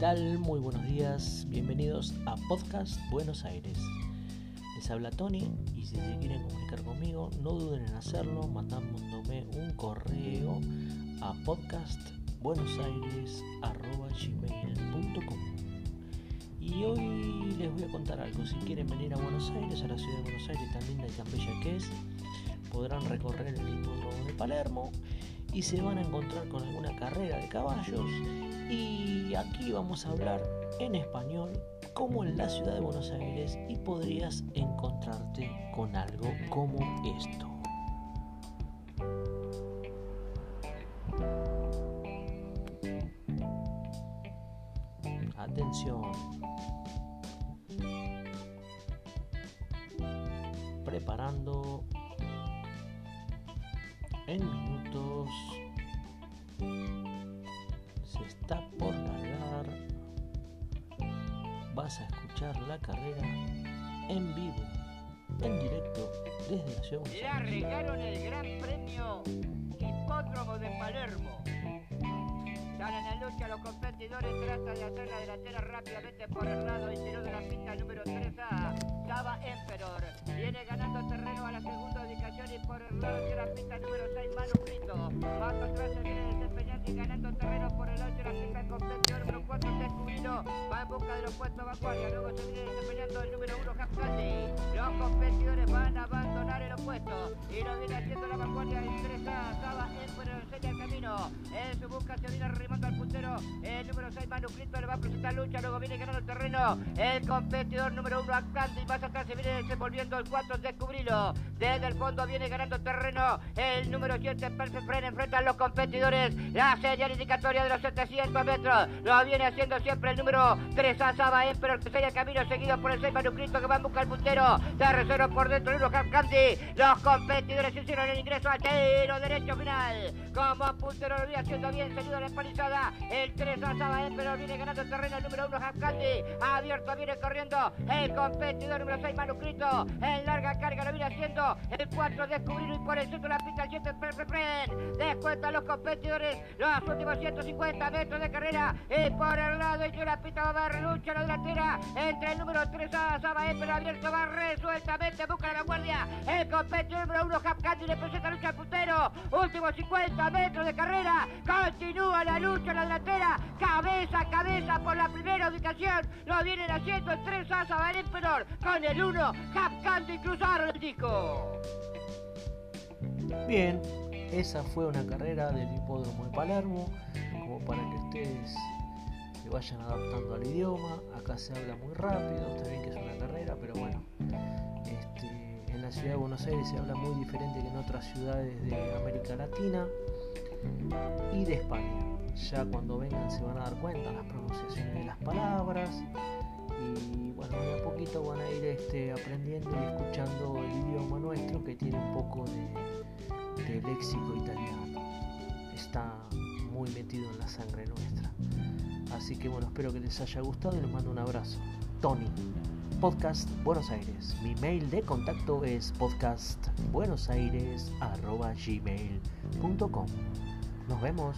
tal? Muy buenos días, bienvenidos a Podcast Buenos Aires. Les habla Tony y si se quieren comunicar conmigo, no duden en hacerlo mandándome un correo a podcastbuenosaires.gmail.com Y hoy les voy a contar algo. Si quieren venir a Buenos Aires, a la ciudad de Buenos Aires tan linda y bella que es, podrán recorrer el hipódromo de Palermo y se van a encontrar con alguna carrera de caballos y aquí vamos a hablar en español como en la ciudad de Buenos Aires y podrías encontrarte con algo como esto. Atención. Preparando en minutos se está por largar. Vas a escuchar la carrera en vivo, en directo, desde la ciudad. Le arreglaron el gran premio Hipódromo de Palermo. Salen a lucha los competidores, trata de hacer la delantera rápidamente por el lado interior de la pista número 3A. Cava Emperor viene ganando terreno y por el lado de la pista número 6 Manuscrito. Más atrás se viene desempeñando y ganando terreno por el 8 la pista el competidor número 4 Descubrido. Va en busca de los puestos vanguardia. Luego se viene desempeñando el número 1 Capcaldi. Los competidores van a abandonar el opuesto y lo viene haciendo la vanguardia en 3A. Cava Emperor enseña el camino. En su busca se viene arrimando. El número 6 Manuscrito le va a presentar lucha. Luego viene ganando el terreno. El competidor número 1 Acandi. Más atrás se viene desenvolviendo el 4 Descubrilo. Desde el fondo viene ganando terreno. El número 7 Perfect Friend enfrenta a los competidores. La señal indicatoria de los 700 metros. Lo viene haciendo siempre el número 3 a Saba pero el que sigue el camino seguido por el 6 Manuscrito que va en busca del puntero. Tercero por dentro el 1 Candy. Los competidores hicieron el ingreso al tiro derecho final. Como puntero lo viene haciendo bien, seguido la empalizada. El 3 a Saba pero viene ganando terreno el número 1 Candy. Abierto viene corriendo el competidor número 6 Manuscrito. En larga carga lo viene haciendo el 4 Descubrido y por el centro la pista el 7 Perfect Friend. Descuenta los competidores los últimos 150 metros de carrera. Y por el lado y la pista va a lucha la delantera entre el número 3 a Sabael, pero abierto va resueltamente busca la vanguardia. El competidor número 1 Capcati le presenta lucha al puntero. Últimos 50 metros de carrera. Continúa la lucha la delantera. Cabeza a cabeza por la primera ubicación. Lo vienen haciendo el 3 a Emperor con el 1 Capcati cruzaron el disco. Bien, esa fue una carrera del hipódromo de Palermo, como para que ustedes se vayan adaptando al idioma. Acá se habla muy rápido, está bien que es una carrera, pero bueno, este, en la ciudad de Buenos Aires se habla muy diferente que en otras ciudades de América Latina y de España. Ya cuando vengan se van a dar cuenta las pronunciaciones de las palabras y bueno, de a poquito van a ir este, aprendiendo y escuchando el idioma nuestro que tiene un poco de, de léxico italiano. Está muy metido en la sangre nuestra. Así que bueno, espero que les haya gustado y les mando un abrazo. Tony, Podcast Buenos Aires. Mi mail de contacto es podcastbuenosaires.gmail.com Nos vemos.